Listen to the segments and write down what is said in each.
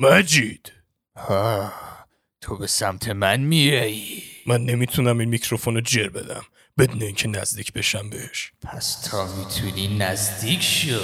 مجید. ها تو به سمت من میایی؟ من نمی‌تونم این میکروفون رو جر بدم بدون اینکه نزدیک بشم بهش. پس تا می‌تونی نزدیک شو.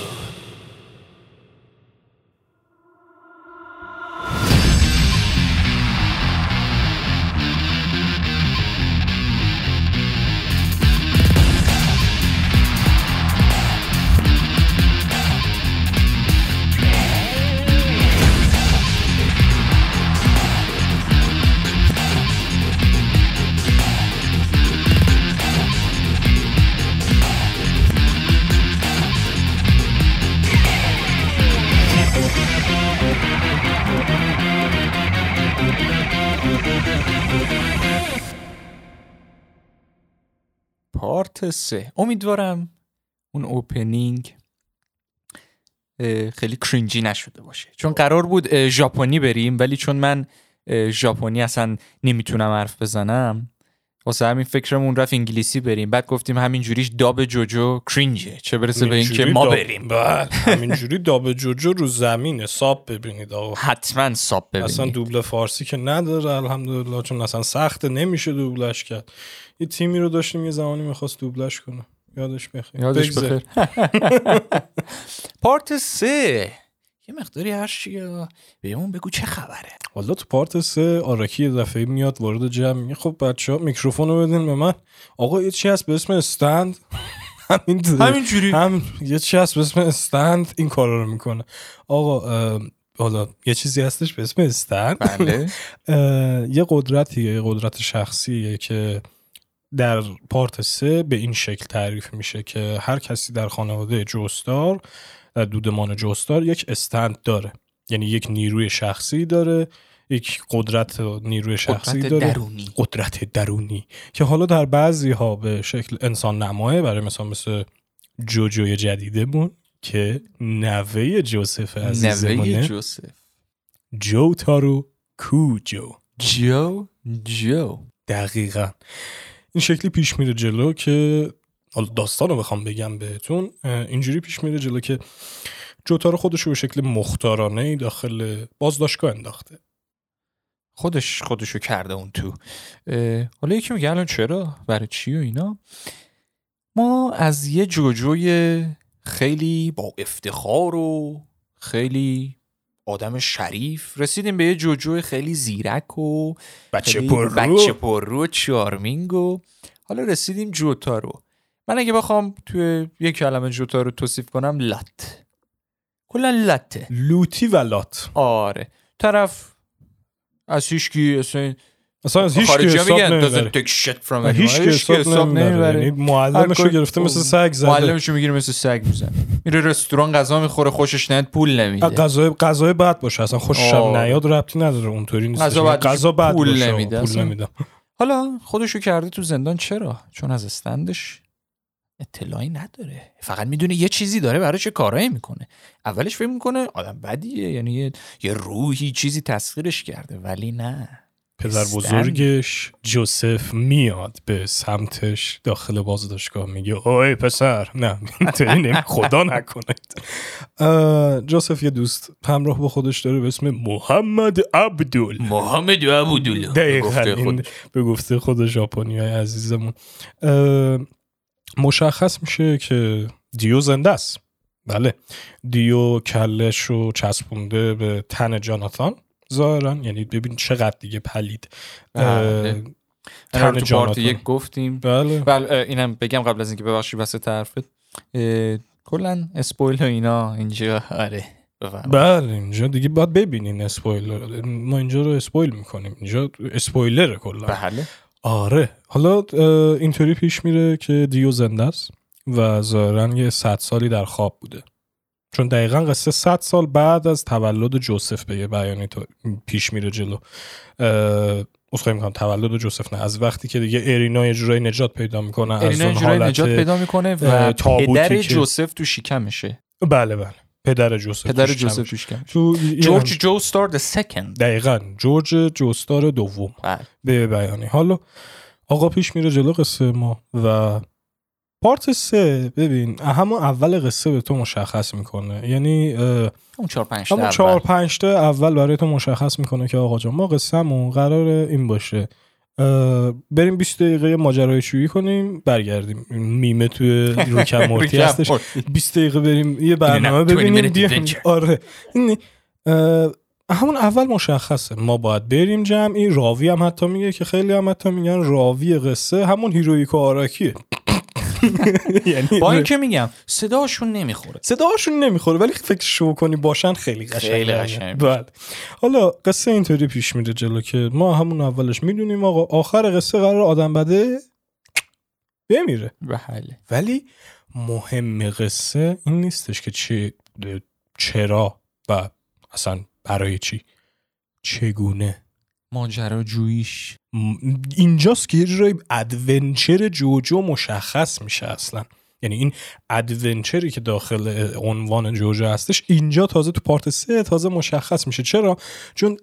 پارت سه. امیدوارم اون اوپنینگ خیلی کرینجی نشده باشه. چون قرار بود ژاپنی بریم ولی چون من ژاپنی اصلا نمی‌تونم حرف بزنم واسه همین فکرمون رفت انگلیسی بریم. بعد گفتیم همین جوریش داب جوجو کرینجه چه برسه به اینکه ما بریم. بله همینجوری داب جوجو رو زمینه ساب ببینید آقا. حتما ساب ببینید. اصلا دوبله فارسی که نداره الحمدلله چون اصلا سخته نمیشه دوبلش کرد. یه تیمی رو داشتیم یه زمانی می‌خواست دوبلش کنه. یادش بخیر. یادش. بخیر. part سه. یه مقداری هر چیه بهمون بگو چه خبره. والا تو part سه آراکی دفعه میاد وارد جمع میگه خب بچه ها میکروفون رو بدین به من. آقا یه چی هست به اسم Stand؟ همین همینجوری. هم یه چی هست به اسم Stand؟ این کارا رو می‌کنه. آقا حالا یه چیزی هستش به اسم Stand؟ بله. یه قدرتیه یه قدرت شخصیه که در پارت سه به این شکل تعریف میشه که هر کسی در خانواده جوستار در دودمان جوستار یک استند داره. یعنی یک نیروی شخصی داره یک قدرت نیروی شخصی قدرت داره. درونی. قدرت درونی. که حالا در بعضی ها به شکل انسان نمایه برای مثلا مثل جوجوی جدیدمون که نوه جوزف نوه عزیزمونه جوزف. جو تارو کوجو. جو جو دقیقا. این شکلی پیش میره جلو که حالا داستان رو بخوام بگم بهتون اینجوری پیش میره جلو که جوتارو خودش رو به شکل مختارانه داخل بازداشتگاه انداخته. خودش خودشو کرده اون تو. حالا یکی میگه الان چرا؟ برای چی و اینا؟ ما از یه جوجوی خیلی با افتخار و خیلی آدم شریف رسیدیم به یه جوجو خیلی زیرک و بچه پر بچه پر رو و چارمینگ و حالا رسیدیم جوتارو من اگه بخوام توی یه کلمه جوتارو توصیف کنم لات. کلا لاته لوتی و لات. آره. طرف از هیچکی اصلا اصلا از هیچ که حساب نمی‌بره. هیچ. که حساب نمی‌بره. یعنی معلمش رو هر گرفته کار- مثل سگ زده. معلمشو می‌گیره مثل سگ می‌زنه. میره رستوران غذا می‌خوره خوشش نیاد پول نمیده. غذای غذای بد باشه. اصلا خوشش هم. نیاد ربطی نداره. اونطوری نیست. غذا بد غذا بد پول نمیده. پول. نمیده. حالا خودشو کرده تو زندان چرا؟ چون از استندش اطلاعی نداره. فقط می‌دونه یه چیزی داره برای چه کارایی می‌کنه. اولش فکر می‌کنه آدم بدیه یعنی یه, یه روحی چیزی تسخیرش کرده ولی نه. پدر. بزرگش جوزف میاد به سمتش داخل بازداشتگاه میگه اوی پسر. نه خدا نکنید اه، جوزف یه دوست همراه با خودش داره به اسم محمد عبدول. محمد و ابودولو دقیقا به گفته خود. ژاپنی های عزیزمون. مشخص میشه که دیو زنده است. بله. دیو کلش رو چسبونده به تن جاناتان ظاهرا. یعنی ببین چقدر دیگه پلید. بله. تن جاناتان. یک گفتیم. بله. بله اینم بگم قبل از اینکه ببخشی وسط حرفت. اه، کلا اسپویل و اینا اینجا. آره. بله اینجا دیگه باید ببینین اسپویلر ما اینجا رو اسپویل می‌کنیم. اینجا اسپویلره کلا. بله. آره. حالا اینطوری پیش میره که دیو زنده است و ظاهرا یه صد سالی در خواب بوده. چون دقیقا قصه صد سال بعد از تولد جوزف به یه بیانی تو پیش میره جلو. اصخایی می‌کنم تولد جوزف نه. از وقتی که دیگه ارینا یه جورایی نجات پیدا می‌کنه از ارینا اون اینجوری حالت نجات پیدا می‌کنه و پدر جوزف تو شکمشه. بله بله. پدر جوزف پدر جوزف. تو جورج جو ستار the second. دقیقا. جورج جوستار دوم. بله. به بیانی. حالا آقا پیش میره جلو قصه ما و پارت سه ببین همون اول قصه به تو مشخص می‌کنه. یعنی اه، اون چهار پنج اول. اول برای تو مشخص می‌کنه که آقا جان ما قصهمون قرار این باشه. بریم 20 دقیقه ماجراجویی کنیم برگردیم. میمه توی Rick and Morty هستش. 20 دقیقه بریم یه برنامه نه، 20 ببینیم بیایم. آره. اه، همون اول مشخصه. ما باید بریم جمعی راوی هم حتی میگه که خیلی هم حتی میگن راوی قصه. همون هیروهیکو آراکیه. یعنی با اینکه میگم صداشون نمی‌خوره. صداشون نمی‌خوره ولی فکر شو کنی باشن خیلی قشنگ خیلی قشنگ. بله حالا قصه اینطوری پیش میره جلو که ما همون اولش می‌دونیم آقا آخر قصه قرار آدم بده بمیره. بله. ولی مهم قصه این نیستش که چه چرا و اصلا برای چی. چگونه؟ ماجراجوییش. م- اینجاست که یه جورایی adventure جوجو مشخص میشه اصلا. یعنی این adventure ی که داخل عنوان جوجو هستش اینجا تازه تو part سه تازه مشخص میشه. چرا؟ چون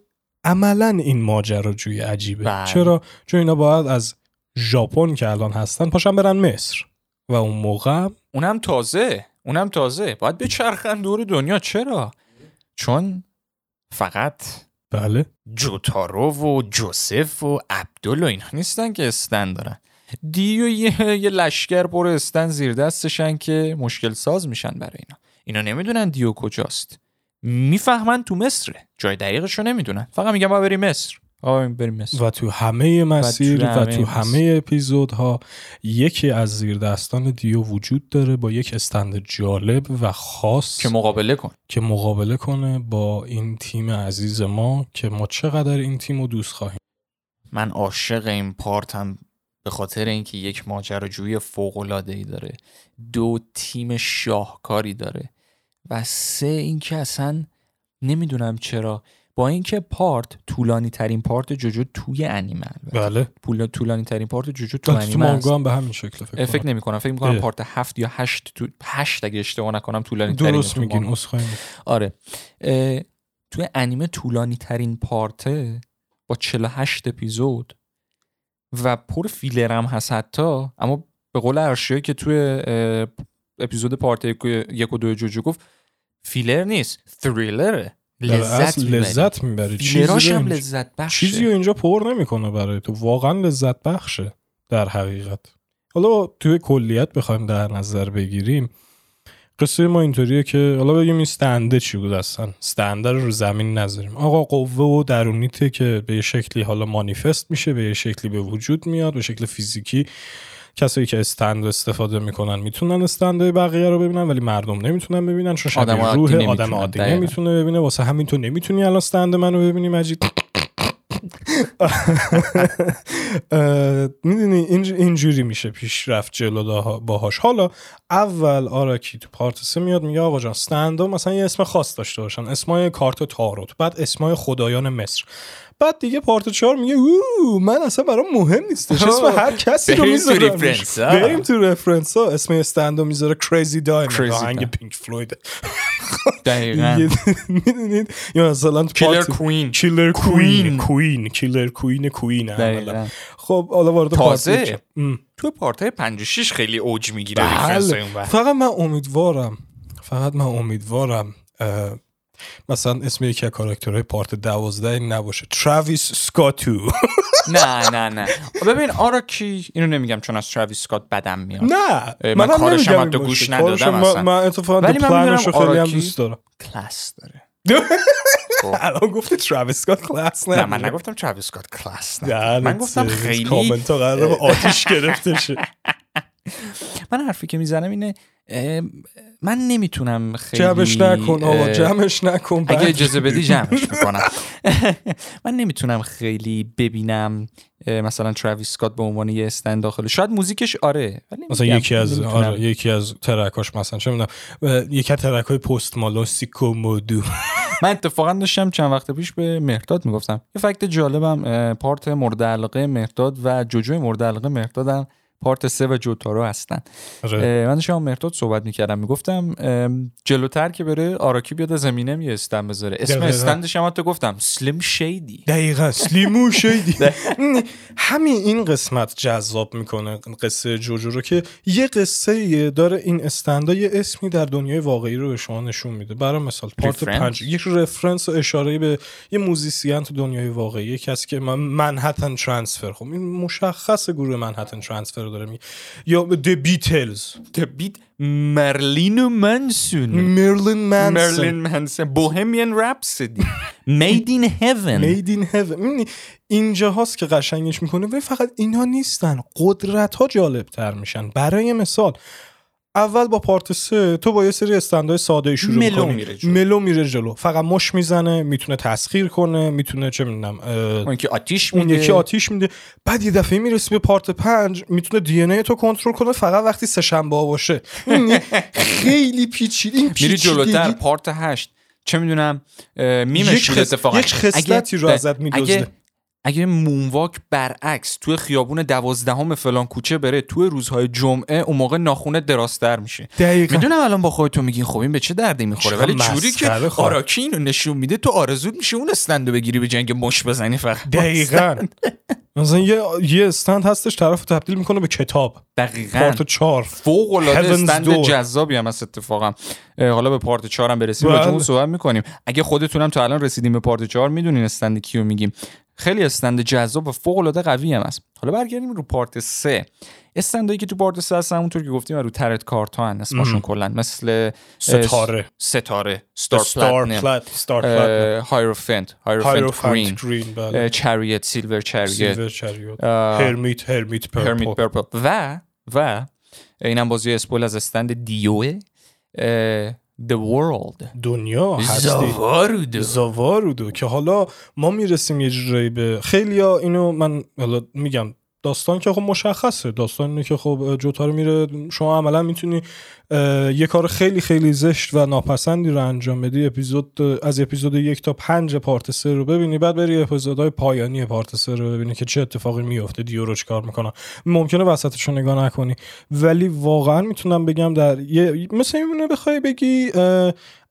عملا این ماجراجویی عجیبه. بله. چرا؟ چون اینا باید از ژاپن که الان هستن پاشن برن مصر. و اون موقع اونم تازه. اونم تازه. باید بچرخن دور دنیا. چرا؟ چون فقط بله. جوتارو و جوزف و عبدال و اینا نیستن که استن دارن. دیو یه, یه لشکر پر استن زیر دستشن که مشکل ساز میشن برای اینا. اینا نمی‌دونن دیو کجاست. می‌فهمن تو مصره جای دقیقش رو نمی‌دونن. فقط میگن ما بریم مصر. بریم مصر و تو همه مسیر و تو. همه اپیزودها یکی از زیردستان دیو وجود داره با یک استند جالب و خاص که مقابله کن. که مقابله کنه با این تیم عزیز ما که ما چقدر این تیم رو دوست خواهیم. من عاشق این پارتم به خاطر اینکه یک ماجراجویی فوق العاده ای داره. دو تیم شاهکاری داره. و سه اینکه اصلا نمی‌دونم چرا با اینکه پارت طولانی ترین پارت جوجو توی انیمه بله. پول- طولانی ترین پارت جوجو تو تو انیمه است. مانگا هم به همین شکل فکر, فکر کنم. نمی کنم فکر می کنم اه. پارت هفت یا هشت تو هشت اگه اشتباه نکنم طولانی ترین درست میگین اسخای آره. توی انیمه طولانی ترین پارته با 48 اپیزود و پر فیلر هم هست حتی اما به قول ارشیا که توی اپیزود پارت یک- یک و دو جوجو گفت فیلر نیست تریلره. لذت می‌بری. لذت می‌بری. فیلراش چیزی هم لذت بخشه. چیزی اینجا پر نمی‌کنه برای تو. واقعا لذت بخشه در حقیقت. حالا توی کلیت بخوایم در نظر بگیریم. قصه ما اینطوریه که حالا بگیم این استنده چی بود اصلا؟ استنده رو رو زمین نذاریم. آقا قوه و درونیته که به یه شکلی حالا مانیفست میشه به یه شکلی به وجود میاد به شکل فیزیکی کسایی که استند استفاده می‌کنن می‌تونن استندهای بقیه رو ببینن ولی مردم نمی‌تونن ببینن چون شبیه روح. آدم عادی. نمی‌تونه ببینه واسه همین تو نمی‌تونی الان استند منو ببینی مجید می‌دونی اینجوری میشه پیشرفت جلو دا- باهاش. حالا اول آراکی تو پارت سه میاد میگه آقا جان استندا مثلا یه اسم خاص داشته باشن. اسمای کارت تاروت بعد اسمای خدایان مصر. بعد دیگه part چهار میگه اوه من اصلا برام مهم نیستش اسم هر کسی رو می‌ذارم. بریم تو reference ها. اسم Stand و می‌ذاره Crazy Crazy آهنگ. پینک فلوید دقیقاً. می‌دونید؟ یا مثلا Killer Queen Killer Queen. Queen Killer Queen Queen. خب حالا وارد تازه. تو part 5 و 6 خیلی اوج می‌گیره. بله. فقط من امیدوارم فقط من امیدوارم مثلا اسم یکی از کاراکترهای پارت دوازده نباشه. تراویس سکاتو نه نه نه. ببین آراکی اینو نمیگم چون از تراویس اسکات بدم میاد. نه من منم کارش هم این گوش ندادم من- اصلا. من اتفاقا تو من پلنشو خیلی هم آراکی- دوست دارم. کلاس داره. الان گفتی تراویس سکات کلاس نه من نگفتم تراویس اسکات کلاس نه من گفتم خیلی کامنت ها قراره به آتیش گرفته شه. من حرفی که می‌زنم اینه من نمی‌تونم خیلی جمعش نکن آقا جمعش نکن اگه اجازه بدی جمعش می‌کنم من نمی‌تونم خیلی ببینم مثلا تراویس اسکات به عنوان یه Stand داخل شاید موزیکش آره ولی مثلا یکی از. آره یکی از track اش مثلا چه می‌دونم یکی از track های پست مالون Sicko Mode و من اتفاقا داشتم چند وقت پیش به مهرداد می‌گفتم. یه fact جالبم part مورد علاقه مهرداد و جوجو مورد علاقه مهردادم part سه و جوتارو هستن. آره. من داشتم با مهرداد صحبت می‌کردم. می‌گفتم جلوتر که بره آراکی بیاد زمینه یه Stand بذاره. اسم. Stand ش هم حتی گفتم Slim Shady. دقیقا. Slim Shady. همین این قسمت جذاب می‌کنه قصه جوجو رو که یه قصه داره این Stand ا یه اسمی در دنیای واقعی رو به شما نشون میده. برای مثال part؟ پنج یک reference و اشاره به یه musician تو دنیای واقعی. کسی که من Manhattan Transfer خب این مشخص گروه Manhattan Transfer داره می یا د بیتلز بیت مرلین و منسون مرلین منسون مرلین منسون بوهمیان رپسدی مید این هیون Made in heaven. می‌بینی اینجا هاست که قشنگش می‌کنه ولی فقط اینا نیستن. قدرت ها جالب تر میشن. برای مثال اول با پارت سه تو با یه سری استندهای ساده شروع ملو می‌کنی. میره جلو. ملو میره جلو فقط مش می‌زنه می‌تونه تسخیر کنه می‌تونه چه می‌دونم اون که آتیش اون میده یکی آتیش میده بعد یه دفعه می‌رسی به پارت پنج می‌تونه دی ان تو کنترل کنه فقط وقتی سه شنبه باشه؟ خیلی پیچیده این میری جلوتر پارت هشت چه می‌دونم میمش خص- اتفاقا یک خصلتی رو ازت. اگه اگه مونواک برعکس توی خیابون دوازدهم فلان کوچه بره توی روزهای جمعه اون موقع ناخونه دراستر میشه. دقیقا. می‌دونم الان با خودتون میگین خب این به چه دردی می‌خوره؟ ولی جوری که مسخره خب. نشون میده تو آرزود میشه اون استندو بگیری به جنگ مش بزنی فقط. دقیقا. مثلا یه یه استند هستش طرف تبدیل می‌کنه به کتاب. دقیقاً. پارت چهار. فوق العاده استند. جذابی هم هست اتفاقا. حالا به پارت 4 هم برسیم بله. راجع به اون صحبت می‌کنیم. اگه خودتونم تا الان رسیدیم به پارت 4 می‌دونین استند کیو میگیم. خیلی استند جذاب و فوق العاده قوی هم هست. حالا برگردیم رو پارت 3 استندایی که تو پارت 3 هستن همونطور که گفتیم رو ترت کارت ها هن. اسمشون کلا مثل ستاره. ستاره. ستار ستار پلاتینم پلات ستار هایروفنت هایروفنت گرین چریت سیلور چریت هرمیت هرمیت هرمیت پرپل و و اینم بازی اسپول از استند دیوه. The World. دنیا هستی. زاوارودو. زاوارودو که حالا ما می‌رسیم یه جورایی به خیلی ها اینو من حالا میگم داستان که خب مشخصه. داستان اینه که خب جوتارو میره شما عملا می‌تونی یه کار خیلی خیلی زشت و ناپسندی رو انجام بدی. اپیزود از اپیزود یک تا پنج پارت سه رو ببینی بعد بری اپیزودهای پایانی پارت سه رو ببینی که چه اتفاقی میفته دیو رو چیکار می‌کنن ممکنه وسطش رو نگاه نکنی. ولی واقعا می‌تونم بگم در یه مثل میمونه بخوای بگی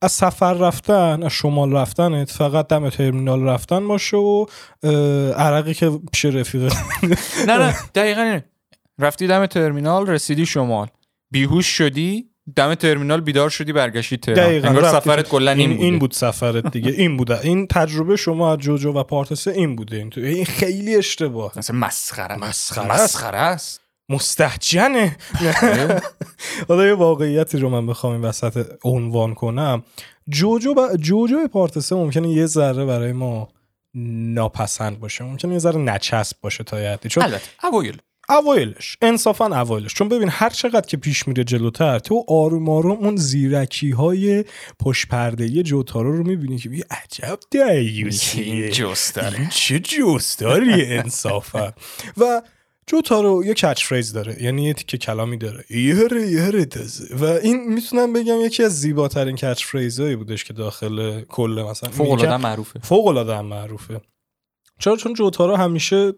از سفر رفتن از شمال رفتنت فقط دم ترمینال رفتن باشه و عرقی که پیش رفیقه نه نه دقیقا رفتی دم ترمینال رسیدی شمال بیهوش شدی دم ترمینال بیدار شدی برگشتی تهران دقیقاً انگار. سفرت کلا این, این. این بود سفرت دیگه این بوده این تجربه شما از جوجو و پارت سه این بوده این, تو. این خیلی اشتباه مسخره مسخره. مسخره است مستحجنه حالا یه واقعیتی رو من بخوام این وسط عنوان کنم. جوجو با جوجو پارت سه ممکنه یه ذره برای ما ناپسند باشه ممکنه یه ذره نچسب باشه تا یه چون البته اوایل. اوایلش انصافا اوایلش. چون ببین هر چقدر که پیش میره جلوتر تو آروم آروم اون زیرکی های پشت پرده جوتارو رو می‌بینی که یه عجب دیوسیه چه جستاری انصافا. و جوتارو یه کچ فریز داره یعنی یه تیکه کلامی داره. یهره یهره تازه. و این می‌تونم بگم یکی از زیباترین کچ فریزهایی بودش که داخل کل مثلا فوق العاده معروفه. فوق العاده هم معروفه. چرا؟ چون جوتارو همیشه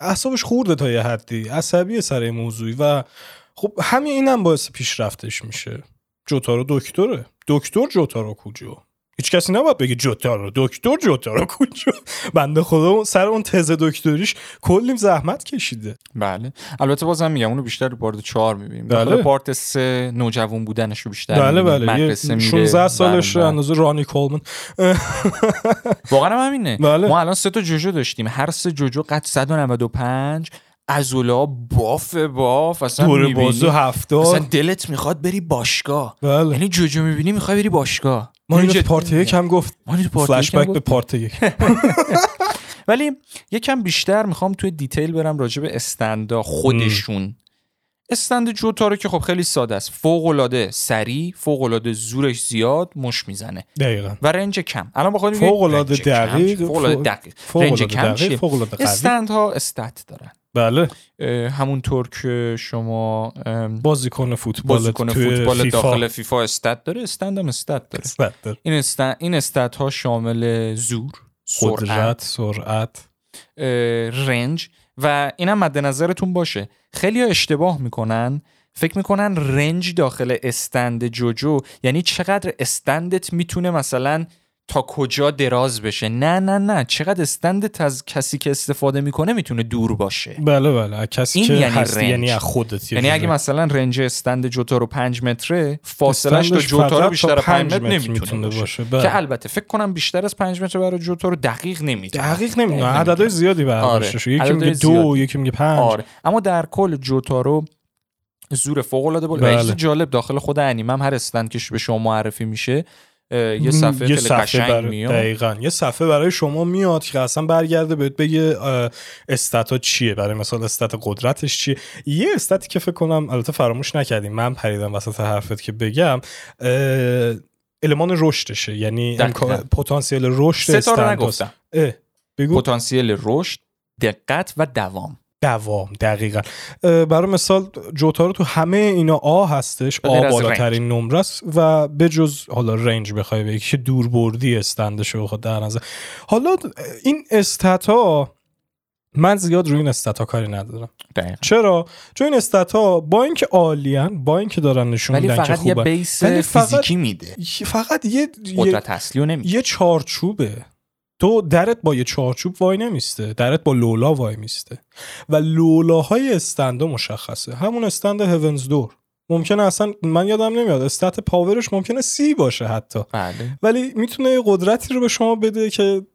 اعصابش خورده تا یه حدی. عصبی سر موضوعی و خب همین اینم باعث پیشرفتش میشه. جوتارو دکتره. دکتر جوتارو کوجو هیچ کسی نباید بگه جوتارو دکتر جوتارو کوجو بنده خدا سر اون تز دکتریش کلی زحمت کشیده. بله. البته بازم میگم اونو بیشتر رو پارت 4 می‌بینیم. بله. پارت 3 نوجوان بودنش رو بیشتر بله. بله. مدرسه میره 16 سالش بله،. اندازه رانی کولمن. واقعا هم همینه. بله. ما الان سه تا جوجو داشتیم. هر سه جوجو قد 195 عضله باف باف. اصلا دور. بازو اصلا هفتاد دلت می‌خواد بری باشگاه. بله. یعنی جوجو می‌بینی می‌خوای بری باشگاه. ما اینو پارت یک هم گفت. فلش بک به. پارت یک. ولی یکم بیشتر می‌خوام توی دیتیل برم راجع به استندا خودشون. استند جوتارو که خب خیلی ساده است. فوق العاده سریع فوق العاده زورش زیاد مش می‌زنه. دقیقا. و رنج کم. الان بخواد فوق‌العاده دقیق، فوق العاده فوق- دقیق. رنج کم. استند ها استات دارن. بله. همونطور که شما بازیکن فوتبال بازیکن فوتبال فیفا. داخل فیفا استات داره؟ استند هم استات داره. استات داره. این استند این استات ها شامل زور سرعت قدرت سرعت. رنج. و اینم مد نظرتون باشه. خیلی اشتباه می‌کنن. فکر می‌کنن رنج داخل استند جوجو یعنی چقدر استندت می‌تونه مثلا تا کجا دراز بشه نه نه نه چقدر استندت از کسی که استفاده می‌کنه می‌تونه دور باشه بله بله کسی این که یعنی هستی رنج. یعنی از خودت یعنی اگه. مثلا رنج استند جوتارو 5 متره فاصلش تا استندش جوتارو فقط تا بیشتر از 5 پنج متر نمی‌تونه می‌تونه باشه, باشه. بله. که البته فکر کنم بیشتر از 5 متر برای جوتارو دقیق نمی‌تونه دقیق نمی‌دونم عددهای زیادی برداشته آره. یکی میگه دو. یکی میگه پنج آره اما در کل جوتارو زور فوق العاده بود بله. جالب داخل خود انیمه هم هر استند که به شما معرفی میشه یه صفحه یه خیلی صفحه قشنگ برای- میاد. دقیقاً. یه صفحه برای شما میاد که اصلا برگرده بهت بگه استاتا چیه برای مثال استات قدرتش چیه. یه استاتی که فکر کنم البته فراموش نکردیم من پریدم وسط حرفت که بگم المان رشدشه. یعنی پتانسیل رشد سه تا رو استنداست. نگفتم. اه، بگو. پتانسیل رشد دقت و دوام. دوام دقیقا. برای مثال جوتارو تو همه اینا آ هستش آ بالاترین نمره است و به جز حالا رنج بخوای بگی که دوربردی استندش رو بخواد در نظر. حالا این استتا من زیاد روی این استتا کاری ندارم. دقیقا. چرا؟ چون این استتا با اینکه عالیان با اینکه دارن نشون ولی میدن که فقط یه بیس ولی فقط- فیزیکی میده. فقط یه قدرت اصلی رو نمیده. یه چارچوبه. تو درت با یه چارچوب وای نمیسته درت با لولا وای میسته. و لولاهای استندا مشخصه. همون استند هونز دور ممکنه اصلا من یادم نمیاد استات پاورش ممکنه سی باشه حتی. بله. ولی می‌تونه یه قدرتی رو به شما بده که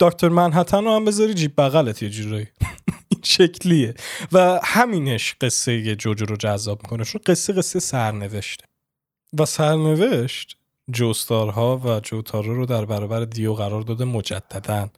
دکتر منحتن رو هم بذاری جیب بغلت یه جورایی. این شکلیه. و همینش قصه جوجو رو جذاب می‌کنه چون قصه قصه سرنوشته. و سرنوشت جوستارها و جوتارو رو در برابر دیو قرار داده مجددا.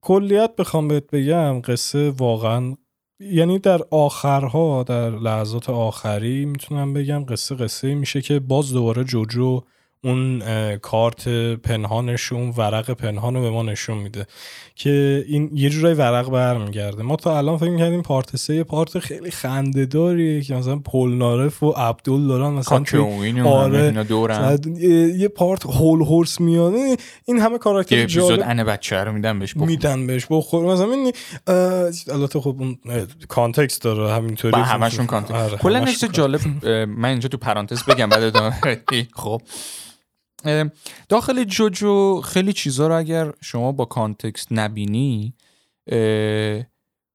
کلیت بخوام بهت بگم قصه واقعا یعنی در آخرها در لحظات آخری می‌تونم بگم قصه قصه میشه که باز دوباره جوجو اون کارت پنهانش اون ورق پنهان رو به ما نشون میده که این یه جورایی ورق برمیگرده. ما تا الان فکر می‌کردیم part سه یه part خیلی خنده داریه که مثلا پولنارف و عبدول دارن مثلا توی آره. یه یه part هول هورس میانه این همه یه کاراکتر اپیزود جالب عن بچه رو میدم بهش بخور. میدن بهش بخور. مثلا این البته خب اون اه، context داره همینطوری با همشون context. آره، کلا جالب من اینجا تو پرانتز بگم بعد ادامه. خب. داخل جوجو خیلی چیزا رو اگر شما با کانتکست نبینی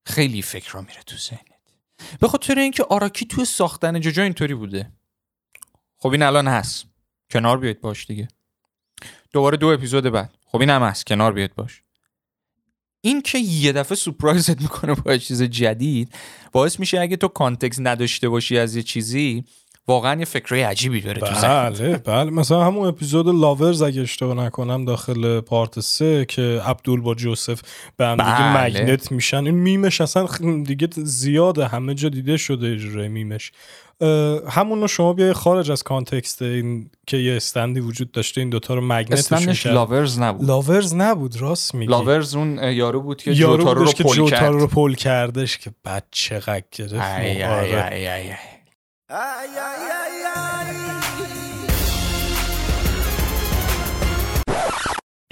خیلی فکر رو میره تو ذهنت. به خاطر اینکه آراکی تو ساختن جوجو اینطوری بوده. خب این الان هست. کنار بیاید باش دیگه. دوباره دو اپیزود بعد. خب این هم هست. کنار بیاید باش. این که یه دفعه سورپرایزت می‌کنه با چیز جدید باعث میشه اگه تو context نداشته باشی از یه چیزی واقعا یه فکرای عجیبی داره تو ذهنت. بله بله. مثلا همون اپیزود Lovers اگه اشتباه نکنم داخل part سه که عبدول با جوزف به هم دیگه بله. magnet میشن. این میمش اصلا دیگه زیاده. همه جا دیده شده جوره میمش. همون رو شما بیای خارج از context این که یه Stand ی وجود داشته این دوتا رو magnet ش می‌کرد. Lovers نبود. Lovers نبود راست میگی. Lovers اون یارو بود که یارو جوتارو رو که پل جوتارو کرد. رو پل کردش که بعد چقدر گرفت. ای ای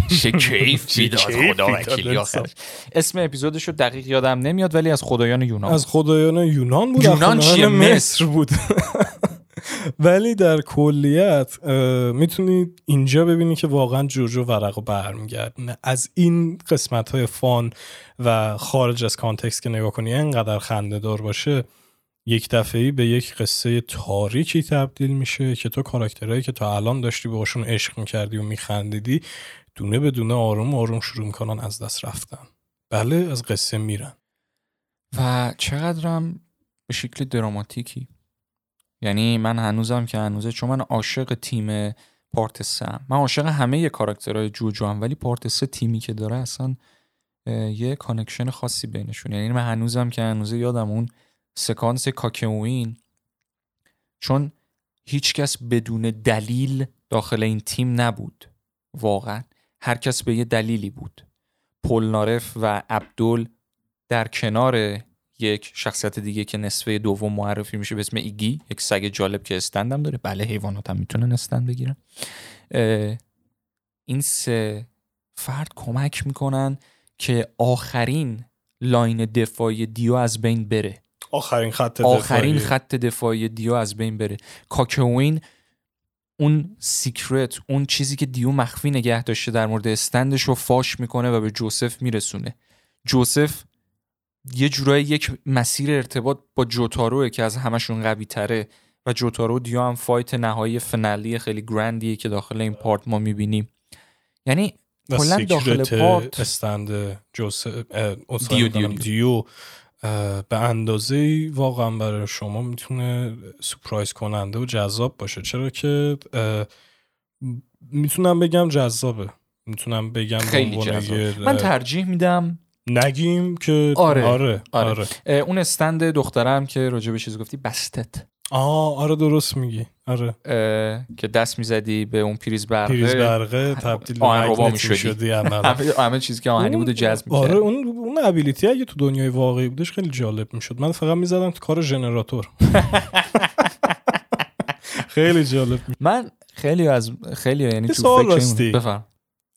ای. چه کیف می‌داد خدا وکیلی اسم اپیزودش رو دقیق یادم نمیاد ولی از خدایان یونان. از خدایان یونان بود. یونان چیه؟ مصر. بود. ولی در کلیت می‌تونید اینجا ببینید که واقعا جوجو ورق رو برمیگردونه از این قسمت های فان و خارج از کانتکست که نگاه کنی انقدر خنده دار باشه. یک دفعی به یک قصه تاریکی تبدیل میشه که تو کاراکترهایی که تا الان داشتی باشون عشق می‌کردی و میخندیدی دونه به دونه آروم آروم شروع می‌کنن از دست رفتن. بله از قصه میرن. و چقدرم به شکل دراماتیکی. یعنی من هنوزم که هنوزه چون من عاشق تیم پارت سه. من عاشق همه کاراکترهای جوجو هم ولی پارت سه تیمی که داره اصلا یه connection خاصی بینشون. یعنی من هنوزم که هنوزه یادم اون سکانس کاکئوین چون هیچکس بدون دلیل داخل این تیم نبود. واقعا هر کس به یه دلیلی بود. پولنارف و عبدول در کنار یک شخصیت دیگه که نصفه دوم معرفی میشه به اسم ایگی یک سگ جالب که Stand م داره. بله حیوانات هم می‌تونن Stand بگیرن. این سه فرد کمک می‌کنن که آخرین line دفاعی دیو از بین بره. آخرین خط دفاعی. آخرین خط دفاعی دیو از بین بره. کاکوین اون secret اون چیزی که دیو مخفی نگه داشته در مورد Stand ش رو فاش می‌کنه و به جوزف میرسونه. جوزف یه جورایی یک مسیر ارتباط با جوتاروه که از همشون قوی تره و جوتارو دیو هم fight نهایی finale ی خیلی grand یه که داخل این part ما می‌بینیم. یعنی کلا داخل پارت استند جوسف دیو، دیو دیو، دیو, به اندازه واقعا برای شما می‌تونه سپرایز کننده و جذاب باشه. چرا که می‌تونم بگم جذابه. می‌تونم بگم خیلی جذاب. من ترجیح میدم. نگیم که آره، آره آره. آره, اون استند دخترم که راجع به چیز گفتی بستت. آه آره درست میگی. آره. که دست می‌زدی به اون پریز برقه. پریز برقه تبدیل به magnet می‌شدی. همه چیزی که آهنی بود و جذب می‌کرد. آره اون اون ability اگه تو دنیای واقعی بودش خیلی جالب می‌شد. من فقط می‌زدم تو کار ژنراتور. خیلی جالب می‌شد. من خیلی از خیلی یعنی تو فکر بفرم.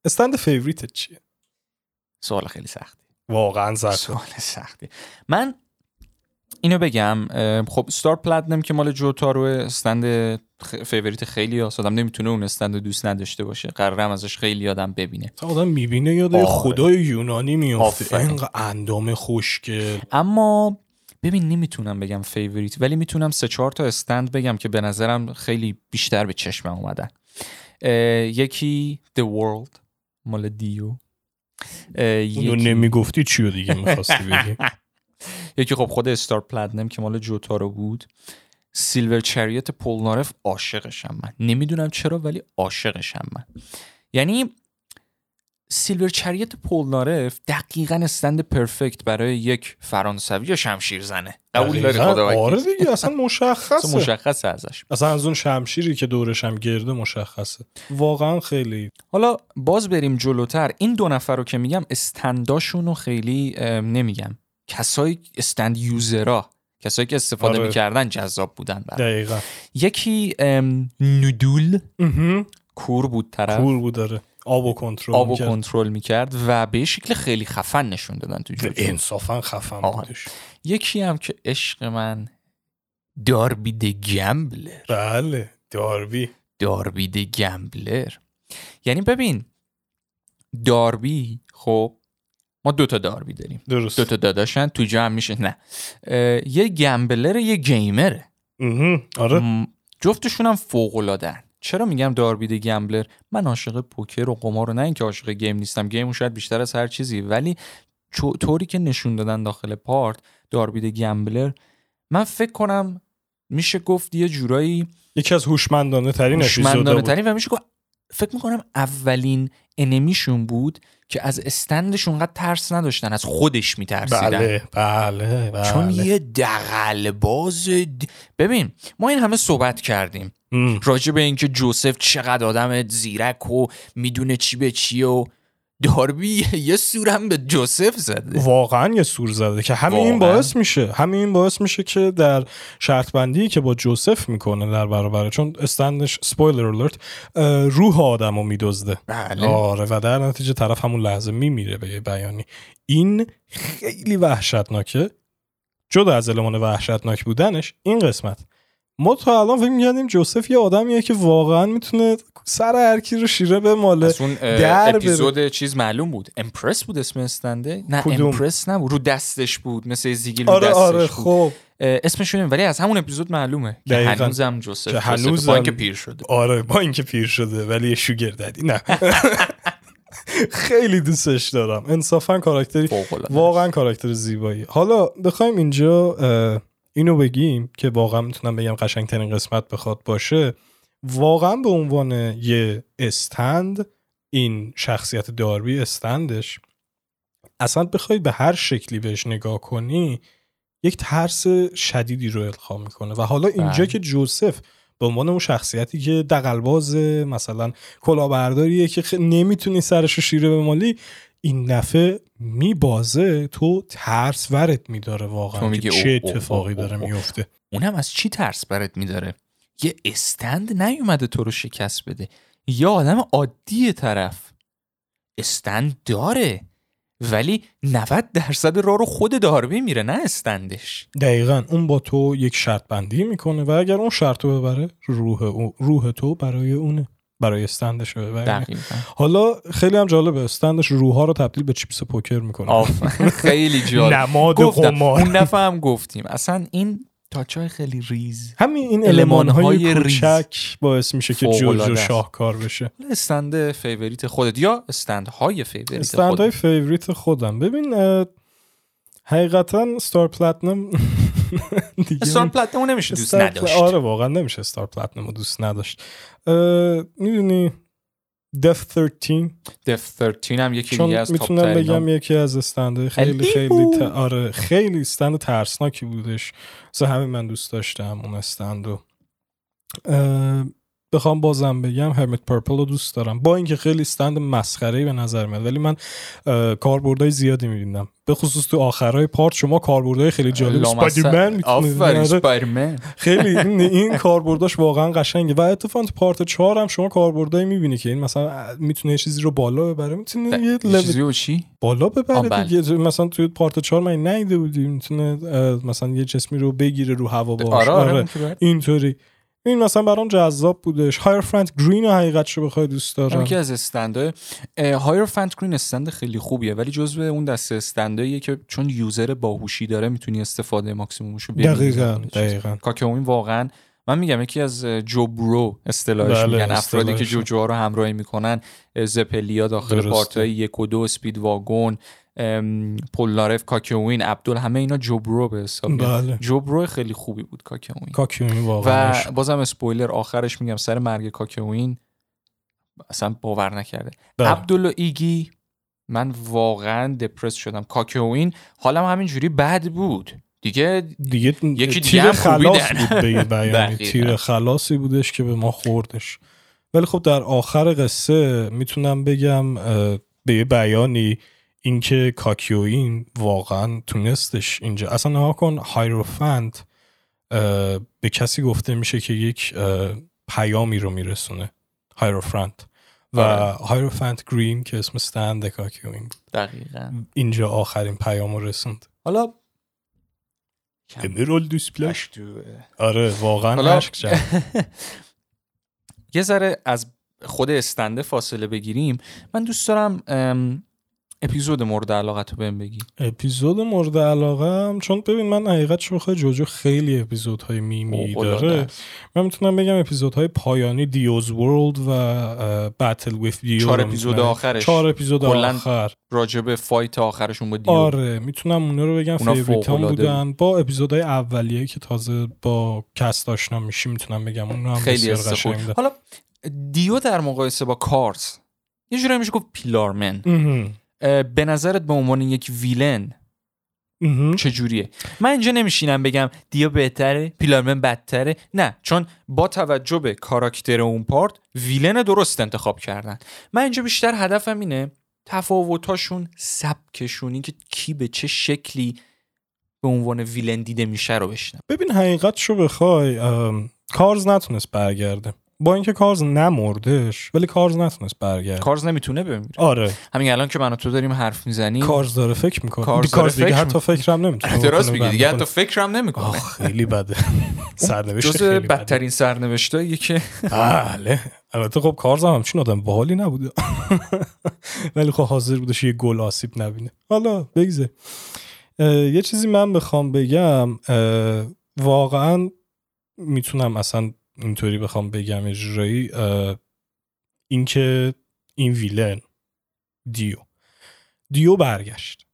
Stand favorite چیه؟ سوال خیلی سختی. واقعا سخته. سوال سختی. من اینو بگم خب Star Platinum م که مال جوتارو stand. favorite خیلی هست آدم نمی‌تونه اون stand دوست نداشته باشه قرارم ازش خیلی آدم ببینه تا آدم می‌بینه یاد آره. خدای یونانی میفته. اینقدر اندام خوشگل اما ببین نمی‌تونم بگم favorite ولی می‌تونم سه چهار تا stand بگم که به نظرم خیلی بیشتر به چشمم اومدن یکی The World مال دیو اونو یکی- نمی‌گفتی چی رو دیگه می‌خواستی بگی یکی خب خود استار پلاتنم که مال جوتارو بود. سیلور چریت پولنارف عاشقشم من. نمی‌دونم چرا ولی عاشقشم من. یعنی سیلور چریت پولنارف دقیقا استند پرفکت برای یک فرانسوی یا شمشیر زنه قبول داری. خدا آره؟ دیگه اصلا مشخصه. مشخصه ازش. اصلا از اون شمشیری که دورش هم گرده مشخصه. واقعا خیلی. حالا باز بریم جلوتر. این دو نفر رو که میگم استنداشون رو خیلی نمیگم. کسایی استند یوزرا کسایی که استفاده آره. می‌کردن جذاب بودن برام. دقیقا یکی نودول. کور بود طرف کور بود داره آب و کنترل آب و. کنترل می‌کرد و به شکل خیلی خفن نشون دادن تو جوجو انصافا خفن آره. بودش یکی هم که عشق من داربی د گمبلر بله داربی داربی د گمبلر یعنی ببین داربی خب ما دوتا داربی داریم درست. دوتا داداشن تو جمع میشه. نه. یه گمبلر یه گیمره. آره. جفتشون هم فوق چرا میگم داربید گمبلر؟ من عاشق پوکر و قمار و نه اینکه عاشق گیم نیستم. گیم شاید بیشتر از هر چیزی. ولی طوری که نشون دادن داخل پارت داربید گمبلر من فکر کنم میشه گفت یه جورایی یکی از هوشمندانه ترین هوشمندانه ترین و میشه گفت فکر می‌کنم اولین انمیشون بود که از استندش اونقدر ترس نداشتن از خودش میترسیدن. بله بله بله. چون یه دقل باز د- ببین ما این همه صحبت کردیم. راجع به اینکه جوزف چقدر آدم زیرک و می‌دونه چی به چی و داربی یه سورم به جوزف زده. واقعا یه سور زده که همین این. باعث میشه همین این باعث میشه که در شرط بندی که با جوزف می‌کنه در برابر چون استندش سپویلر الرت روح آدمو میدزده. بله. آره و در نتیجه طرف همون لحظه میمیره به یه بیانی. این خیلی وحشتناکه. جدا از المان وحشتناک بودنش این قسمت. ما تا الان فکر می‌کردیم جوزف یه آدمیه که واقعا می‌تونه سر هر کی رو شیره به ماله از اون در بره. اپیزود چیز معلوم بود. امپرس بود اسم استنده؟ نه کدوم؟ امپرس نبود. رو دستش بود مثل زیگی رو آره دستش آره خب. اه، اسمش رو ولی از همون اپیزود معلومه که. هنوزم جوزف که هنوزم- با اینکه پیر شده. آره با اینکه پیر شده ولی یه شوگر دادی. نه. خیلی دوستش دارم. انصافا کاراکتری. واقعا کاراکتر زیبایی. حالا بخوایم اینجا اینو بگیم که واقعا می‌تونم بگم قشنگترین قسمت بخواد باشه واقعا به عنوان یه استند این شخصیت داربی استندش اصلا بخوای به هر شکلی بهش نگاه کنی یک ترس شدیدی رو القا می‌کنه و حالا اینجا بله. که جوزف به عنوان اون شخصیتی که دقلباز مثلا کلاهبرداریه که خ... نمی‌تونی سرش رو شیره بمالی این دفعه میبازه تو ترس ورت میداره واقعا که چه اوه، اوه، اتفاقی اوه، داره. میفته اونم از چی ترس برات میداره؟ یه استند نیومده تو رو شکست بده. یا آدم عادی طرف. استند داره ولی 90 درصد راه رو خود داربی میره نه استندش. دقیقا اون با تو یک شرط بندی می‌کنه و اگر اون شرط رو ببره روح, او- روح تو برای اونه. برای استندش دقیقا. حالا خیلی هم جالبه استندش روحها رو تبدیل به چیپس پوکر می‌کنه. خیلی جالب. نماد گفتم قمار. اون دفعه هم گفتیم. اصلا این تاچای خیلی ریز. همین این المان‌های المانهای ریز. کوچک باعث میشه که جوجو. شاهکار بشه. stand favorite خودت یا stand های favorite stand های خودت favorite خودم. ببین حقیقتا Star Platinum م Star Platinum م نمیشه دوست Star- نداشت. آره واقعا نمیشه Star Platinum م رو دوست نداشت. می‌دونی دف 13 دف 13 هم یکی دیگه چون از top می‌تونم بگم. یکی از stand ه خیلی خیلی خیلی ت... آره خیلی stand ترسناکی بودش. مثلا همین من دوست داشتم اون استندو بخوام بازم بگم هرمیت پرپل رو دوست دارم. با اینکه خیلی استند مسخره به نظر میاد ولی من کاربردهای زیادی می‌بینم. به خصوص تو آخرای پارت شما کاربردهای خیلی جالب. اسپایدرمن خیلی این, این کاربرداش واقعا قشنگه. و اتفاقا تو پارت 4 هم شما کاربردایی می‌بینی که این مثلا می‌تونه یه چیزی رو بالا ببره. می‌تونه یه یه لول چیزی و چی؟ بالا ببره بله. دیگه. مثلا توی part 4 من نیده بودی. می‌تونه مثلا یه جسمی رو بگیره رو هوا باش. آره آره. آره. اینطوری. این مثلا برام جذاب بودش. Hierophant Green رو حقیقتشو بخوای دوست دارم. یکی از stand های Hierophant Green stand خیلی خوبیه ولی جزو اون دسته stand اییه که چون user باهوشی داره می‌تونی استفاده ماکسیمومش رو بگیری. دقیقا دقیقا. کاکاوین واقعا من میگم یکی از JoBro اصطلاحش بله، میگن افرادی که. جوجوها رو همراهی می‌کنن زپلیا داخل درسته. part ای یک و دو اسپید واگون ام، پولنارف کاکاوین عبدل همه اینا JoBro به حساب. بله JoBro خیلی خوبی بود کاکاوین کاکیومی واقعا و. بازم اسپویلر آخرش میگم سر مرگ کاکاوین اصلا باور نکرده بله. عبدالله ایگی من واقعا دپرس شدم کاکاوین حالم همینجوری بد بود دیگه دیگه یکی دیگه خلاص. بود به یه بیانی. تیر خلاصی بودش که به ما خوردش. ولی خب در آخر قصه می‌تونم بگم به یه بیانی اینکه کاکیوین واقعا تونستش اینجا. اصلا نها کن هایروفنت اه، به کسی گفته میشه که یک پیامی رو میرسونه. هایروفرنت و آره. هایروفنت گرین که اسم استند کاکیوین بود. دقیقا. اینجا آخرین پیام رو رسوند. حالا Emerald Splash آره واقعا عشق کرد یه ذره از خود stand ه فاصله بگیریم. من دوست دارم اپیزود مورد علاقت رو بهم بگی. اپیزود مورد علاقه هم چون ببین من حقیقت بخوای جوجو خیلی اپیزودهای میمی داره. من می‌تونم بگم اپیزودهای پایانی Dio's World و battle with Dio چهار اپیزود آخرش. چهار اپیزود آخر. راجع به fight آخرشون با دیو آره می‌تونم اونا رو بگم. اونا favorite هم فوق‌العاده بودن. با اپیزودهای اولیه که تازه با cast آشنا میشیم می‌تونم بگم اون هم خیلی حالا دیو در مقایسه با کارز یه جورایی میشه گفت پیلارمن. به نظرت به عنوان یک villain. چجوریه؟ من اینجا نمیشینم بگم دیو بهتره پیلارمن بدتره. نه چون با توجه به کاراکتر اون part villain درست انتخاب کردن. من اینجا بیشتر هدفم اینه تفاوتاشون سبکشون که کی به چه شکلی به عنوان ویلن دیده میشه رو بشنم. ببین حقیقتشو بخوای ام، کارز نتونست برگرده. با اینکه کارز نمردش ولی کارز نتونست برگرده کارز نمی‌تونه بمیره آره. همین الان که من تو داریم حرف می‌زنیم کارز داره فکر می‌کنه. کارز کارز, دیگه فکر حتی فکرم نمی‌تونه درست میگی. دیگه حتی فکرم نمی‌کنه. خیلی بده. سرنوشت جز خیلی بدترین سرنوشتایی که بله. البته خب کارز هم همچین آدم باحالی نبوده. ولی خب حاضر بودش یه گل آسیب نبینه. حالا بگذار. یه چیزی من بخوام بگم واقعا می‌تونم اصلا اینطوری بخوام بگم اجرایی اینکه این ویلن دیو دیو برگشت.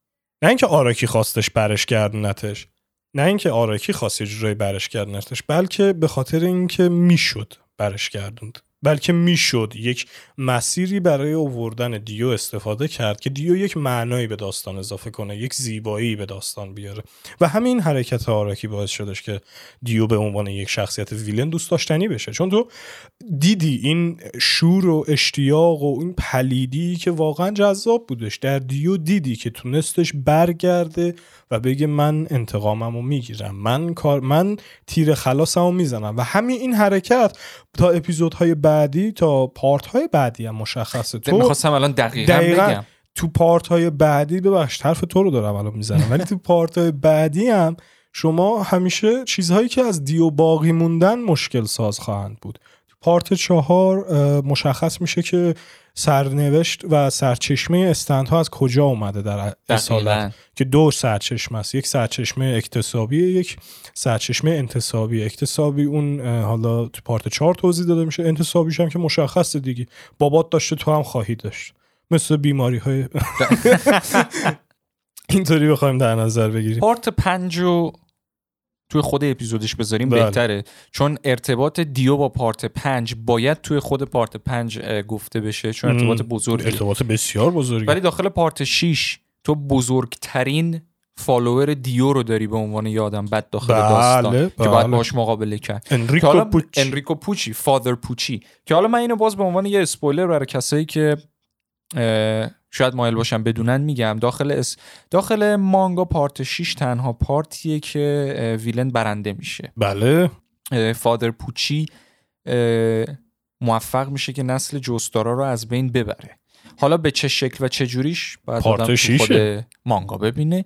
نه اینکه آراکی خواستش برش گردونتش نه اینکه آراکی خواست یه جورایی برش گردونتش بلکه به خاطر اینکه می‌شد برش گردوند. بلکه می‌شد یک مسیری برای اووردن دیو استفاده کرد که دیو یک معنایی به داستان اضافه کنه یک زیبایی به داستان بیاره. و همین حرکت آراکی باعث شدش که دیو به عنوان یک شخصیت ویلن دوست داشتنی بشه. چون تو دیدی این شور و اشتیاق و این پلیدی که واقعا جذاب بودش. در دیو دیدی که تونستش برگرده و بگه من انتقامم رو می‌گیرم من کار من تیر خلاصم رو می‌زنم. و همین این حرکت تا اپیزودهای بعدی تا پارت های بعدی هم مشخصه. تو می‌خواستم الان دقیقا, دقیقاً بگم. تو پارت های بعدی ببخش حرف تو رو دارم الان می‌زنم ولی تو پارت های بعدی هم شما همیشه چیزهایی که از دیو باقی موندن مشکل ساز خواهند بود. پارت چهار مشخص میشه که سرنوشت و سرچشمه استندها از کجا اومده در اصالت. که دو سرچشمه است یک سرچشمه اکتسابی یک سرچشمه انتصابی اکتسابی اون حالا تو پارت چهار توضیح داده میشه. انتصابیش هم که مشخصه دیگه. بابات داشته تو هم خواهی داشت. مثل بیماری های اینطوری بخوایم در نظر بگیریم. پارت پنج رو توی خود اپیزودش بذاریم بله. بهتره چون ارتباط دیو با پارت پنج باید توی خود پارت پنج گفته بشه چون ارتباط. بزرگی ارتباط بسیار بزرگی ولی داخل پارت 6 تو بزرگترین follower دیو رو داری به عنوان یادم بد داخل بله، داستان که بله. باید باش مقابله کرد که انریکو حالا پوچ انریکو پوچی Father Pucci که حالا من اینو باز به عنوان یه اسپویلر برای کسایی که اه، شاید مایل باشن بدونن میگم. داخل اس... داخل مانگا part 6 تنها part یه که villain برنده میشه. بله. Father Pucci موفق میشه که نسل جوستارا رو از بین ببره. حالا به چه شکل و چه جوریش باید پارت آدم. خود مانگا ببینه.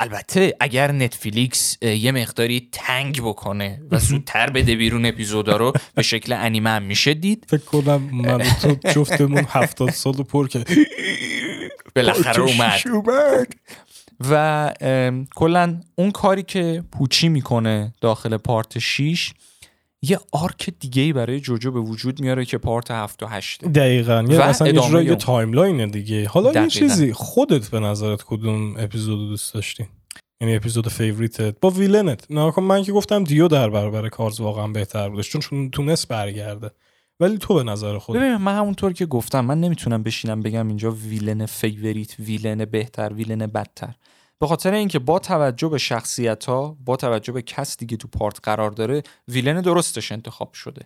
البته اگر نتفلیکس یه مقداری تنگ بکنه و زودتر بده بیرون اپیزودا رو به شکل انیمه هم میشه دید. فکر کنم من تو جفتمون هفتاد سال پر که بالاخره اومد. اومد. و کلا اون کاری که پوچی می‌کنه داخل پارت 6 یه آرک دیگه ای برای جوجو به وجود میاره که پارت 7 و 8 دقیقا. یه اصلا یه یه اون. timeline ه دیگه. حالا یه. چیزی خودت به نظرت کدوم اپیزود دوست داشتی؟ یعنی اپیزود favorite ت. با villain ت. نه کن من که گفتم دیو در برابر کارز واقعا بهتر بودش چون چون تونست برگرده. ولی تو به نظر خود ببین من همونطور که گفتم من نمی‌تونم بشینم بگم اینجا villain favorite villain بهتر villain بدتر. به خاطر اینکه با توجه به شخصیت ها با توجه به cast ی که تو part قرار داره villain درستش انتخاب شده.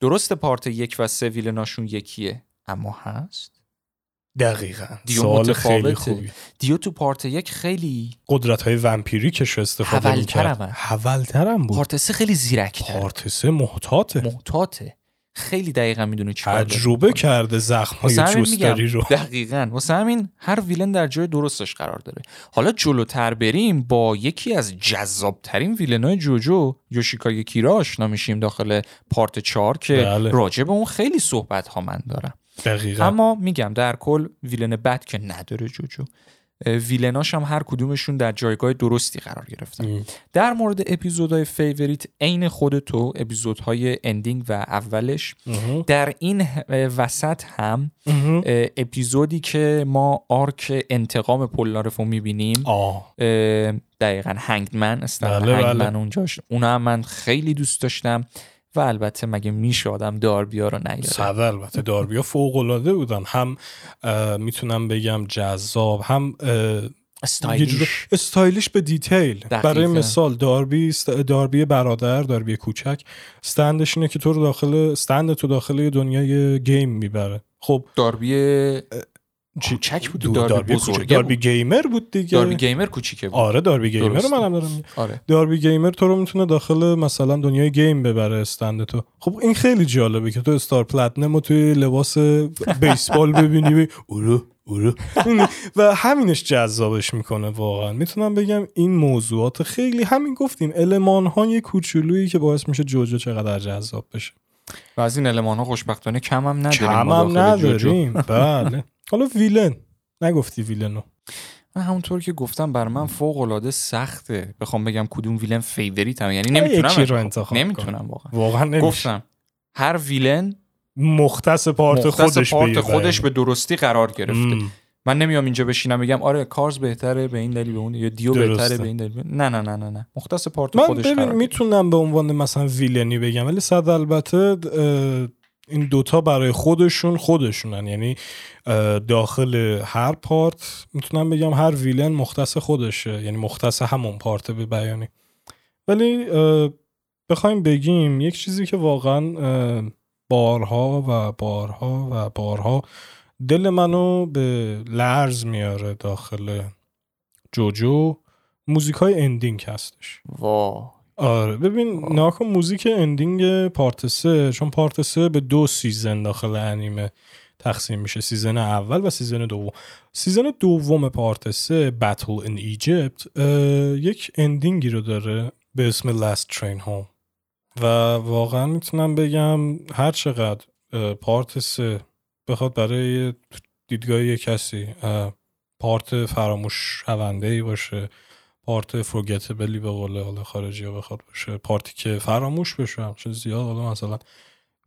درست پارت یک و سه ویلناشون یکیه اما هست؟ دقیقا. دیو سوال خیلی. خوبی. دیو تو پارت یک خیلی قدرت های ومپیریکش رو استفاده می‌کرد. حولترم بود. پارت سه خیلی زیرکتر پارت سه محتاطه. محتاطه. خیلی دقیقا می‌دونه چی تجربه کرده زخم های رو. دقیقا. واسه همین هر ویلن در جای درستش قرار داره. حالا جلوتر بریم با یکی از جذابترین ویلنای جوجو یوشیکای کیرا آشنا میشیم داخل part 4 که بله. راجع به اون خیلی صحبت ها من دارم. دقیقا. اما میگم در کل villain بد که نداره جوجو. villain اش هم هر کدومشون در جایگاه درستی قرار گرفتن ام. در مورد اپیزودهای favorite عین خودتو اپیزودهای ending و اولش. در این وسط هم. اه، اپیزودی که ما arc انتقام پولنارف رو می‌بینیم آه دقیقا Hanged Man stand بله، Hanged Man بله. اونجاش اون هم من خیلی دوست داشتم و البته مگه میشه آدم داربیا رو نیاره؟ صد البته داربیا فوق العاده بودن. هم می‌تونم بگم جذاب هم stylish. stylish به detail. دقیقاً. برای مثال داربی است- داربی برادر داربی کوچک. stand ش اینه که تو رو داخل stand تو داخل یه دنیای گیم می‌بره. خب داربی چی- کوچک بود؟ داربی, داربی بزرگه داربی. gamer بود دیگه. داربی gamer کوچیکه بود. آره داربی gamer رو. منم دارم. آره. داربی گیمر تو رو می‌تونه داخل مثلا دنیای گیم ببره استند تو. خب این خیلی جالبه که تو استار پلتنم رو توی لباس بیسبال ببینی بی- اورو اورو و همینش جذابش می‌کنه واقعا. می‌تونم بگم این موضوعات خیلی همین گفتیم. المان های کوچولویی که باعث میشه جوجو چقدر جذاب بشه. و از این المان ها خوشبختانه کم هم نداریم کم هم. نداریم. بله. حالا ویلن. نگفتی ویلنو. من همونطور که گفتم بر من فوق العاده سخته. بخوام بگم کدوم ویلن فیوریتم یعنی یکی رو نمی‌تونم انتخاب نمی‌تونم واقعا. واقعا نمیشه. گفتم هر ویلن مختص پارت مختص خودش پارت خودش به. درستی قرار گرفته. مم. من نمیام اینجا بشینم بگم آره کارز بهتره به این دلیل به اون یا دیو درسته. بهتره به این دلیل. نه نه نه نه نه. مختص پارت من خودش ببین گرفته. می‌تونم به عنوان مثلا ویلنی بگم ولی صد البته این دوتا برای خودشون خودشونن. یعنی داخل هر part می‌تونم بگم هر villain مختص خودشه. یعنی مختص همون part به بیانی. ولی بخوایم بگیم یک چیزی که واقعا بارها و بارها و بارها دل منو به لرز میاره داخل جوجو. موزیک های ending هستش. وا آره. ببین ناکن موزیک ending part سه چون part سه به دو season داخل انیمه تقسیم میشه. season اول و season دوم. season دوم part سه Battle in Egypt یک ending ی رو داره به اسم Last Train Home. و واقعا می‌تونم بگم هر چقدر part سه بخواد برای دیدگاه کسی part فراموش شونده ای باشه part forgettable ی به قول حالا خارجی ها بخواد باشه part ی که فراموش بشه همچون زیاد حالا مثلا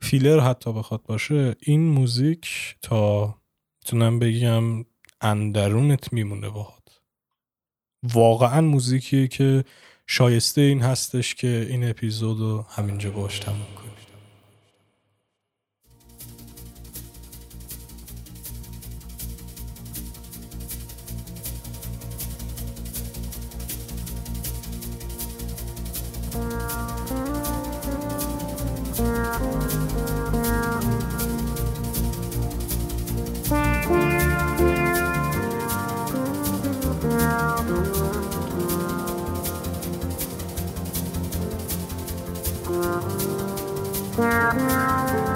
فیلر حتی بخواد باشه این موزیک تا تونم بگم اندرونت میمونه باهات. واقعا موزیکیه که شایسته این هستش که این اپیزود رو همینجا باش تموم کنیم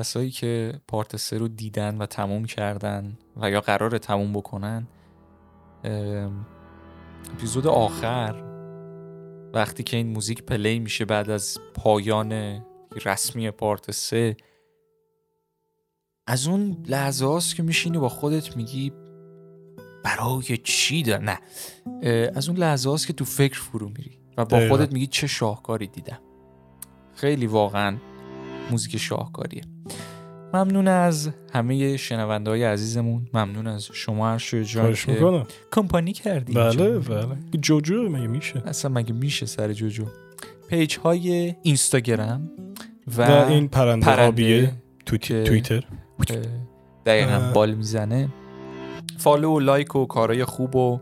کسایی که پارت سه رو دیدن و تموم کردن و یا قرار تموم بکنن اپیزود آخر وقتی که این موزیک پلی میشه بعد از پایان رسمی پارت سه از اون لحظه هاست که میشینی با خودت میگی برای چی دار نه از اون لحظه هاست که تو فکر فرو میری و با خودت میگی چه شاهکاری دیدم. خیلی واقعا موزیک شاهکاریه. ممنون از همه شنونده های عزیزمون. ممنون از شما هر جان که کمپانی کردی بله بله. جوجو مگه میشه؟ اصلا مگه میشه سر جوجو؟ page های اینستاگرام و, و این پرنده, پرنده توییتر. دقیقا بال می‌زنه. follow و like و کارهای خوب و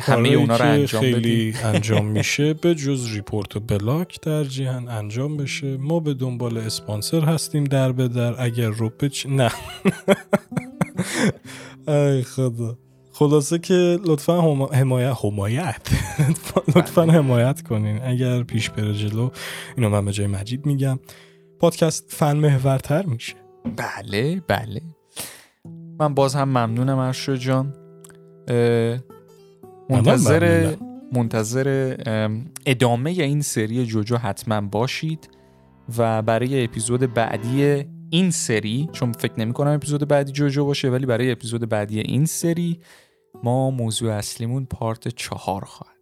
همه اونا رو انجام خیلی انجام میشه به جز ریپورت و بلاک ترجیحاً انجام بشه. ما به دنبال اسپانسر هستیم در به در. اگر رو بچ نه. ای خدا. خلاصه که لطفا حمایت حمایت. لطفا حمایت کنین. اگر پیش بره جلو اینو من به جای مجید میگم. پادکست فن محورتر میشه. بله بله. من باز هم ممنونم ارشو جان. منتظر منتظر ادامه این سری جوجو حتما باشید و برای اپیزود بعدی این سری چون فکر نمی کنم اپیزود بعدی جوجو باشه ولی برای اپیزود بعدی این سری ما موضوع اصلیمون پارت چهار خواهد.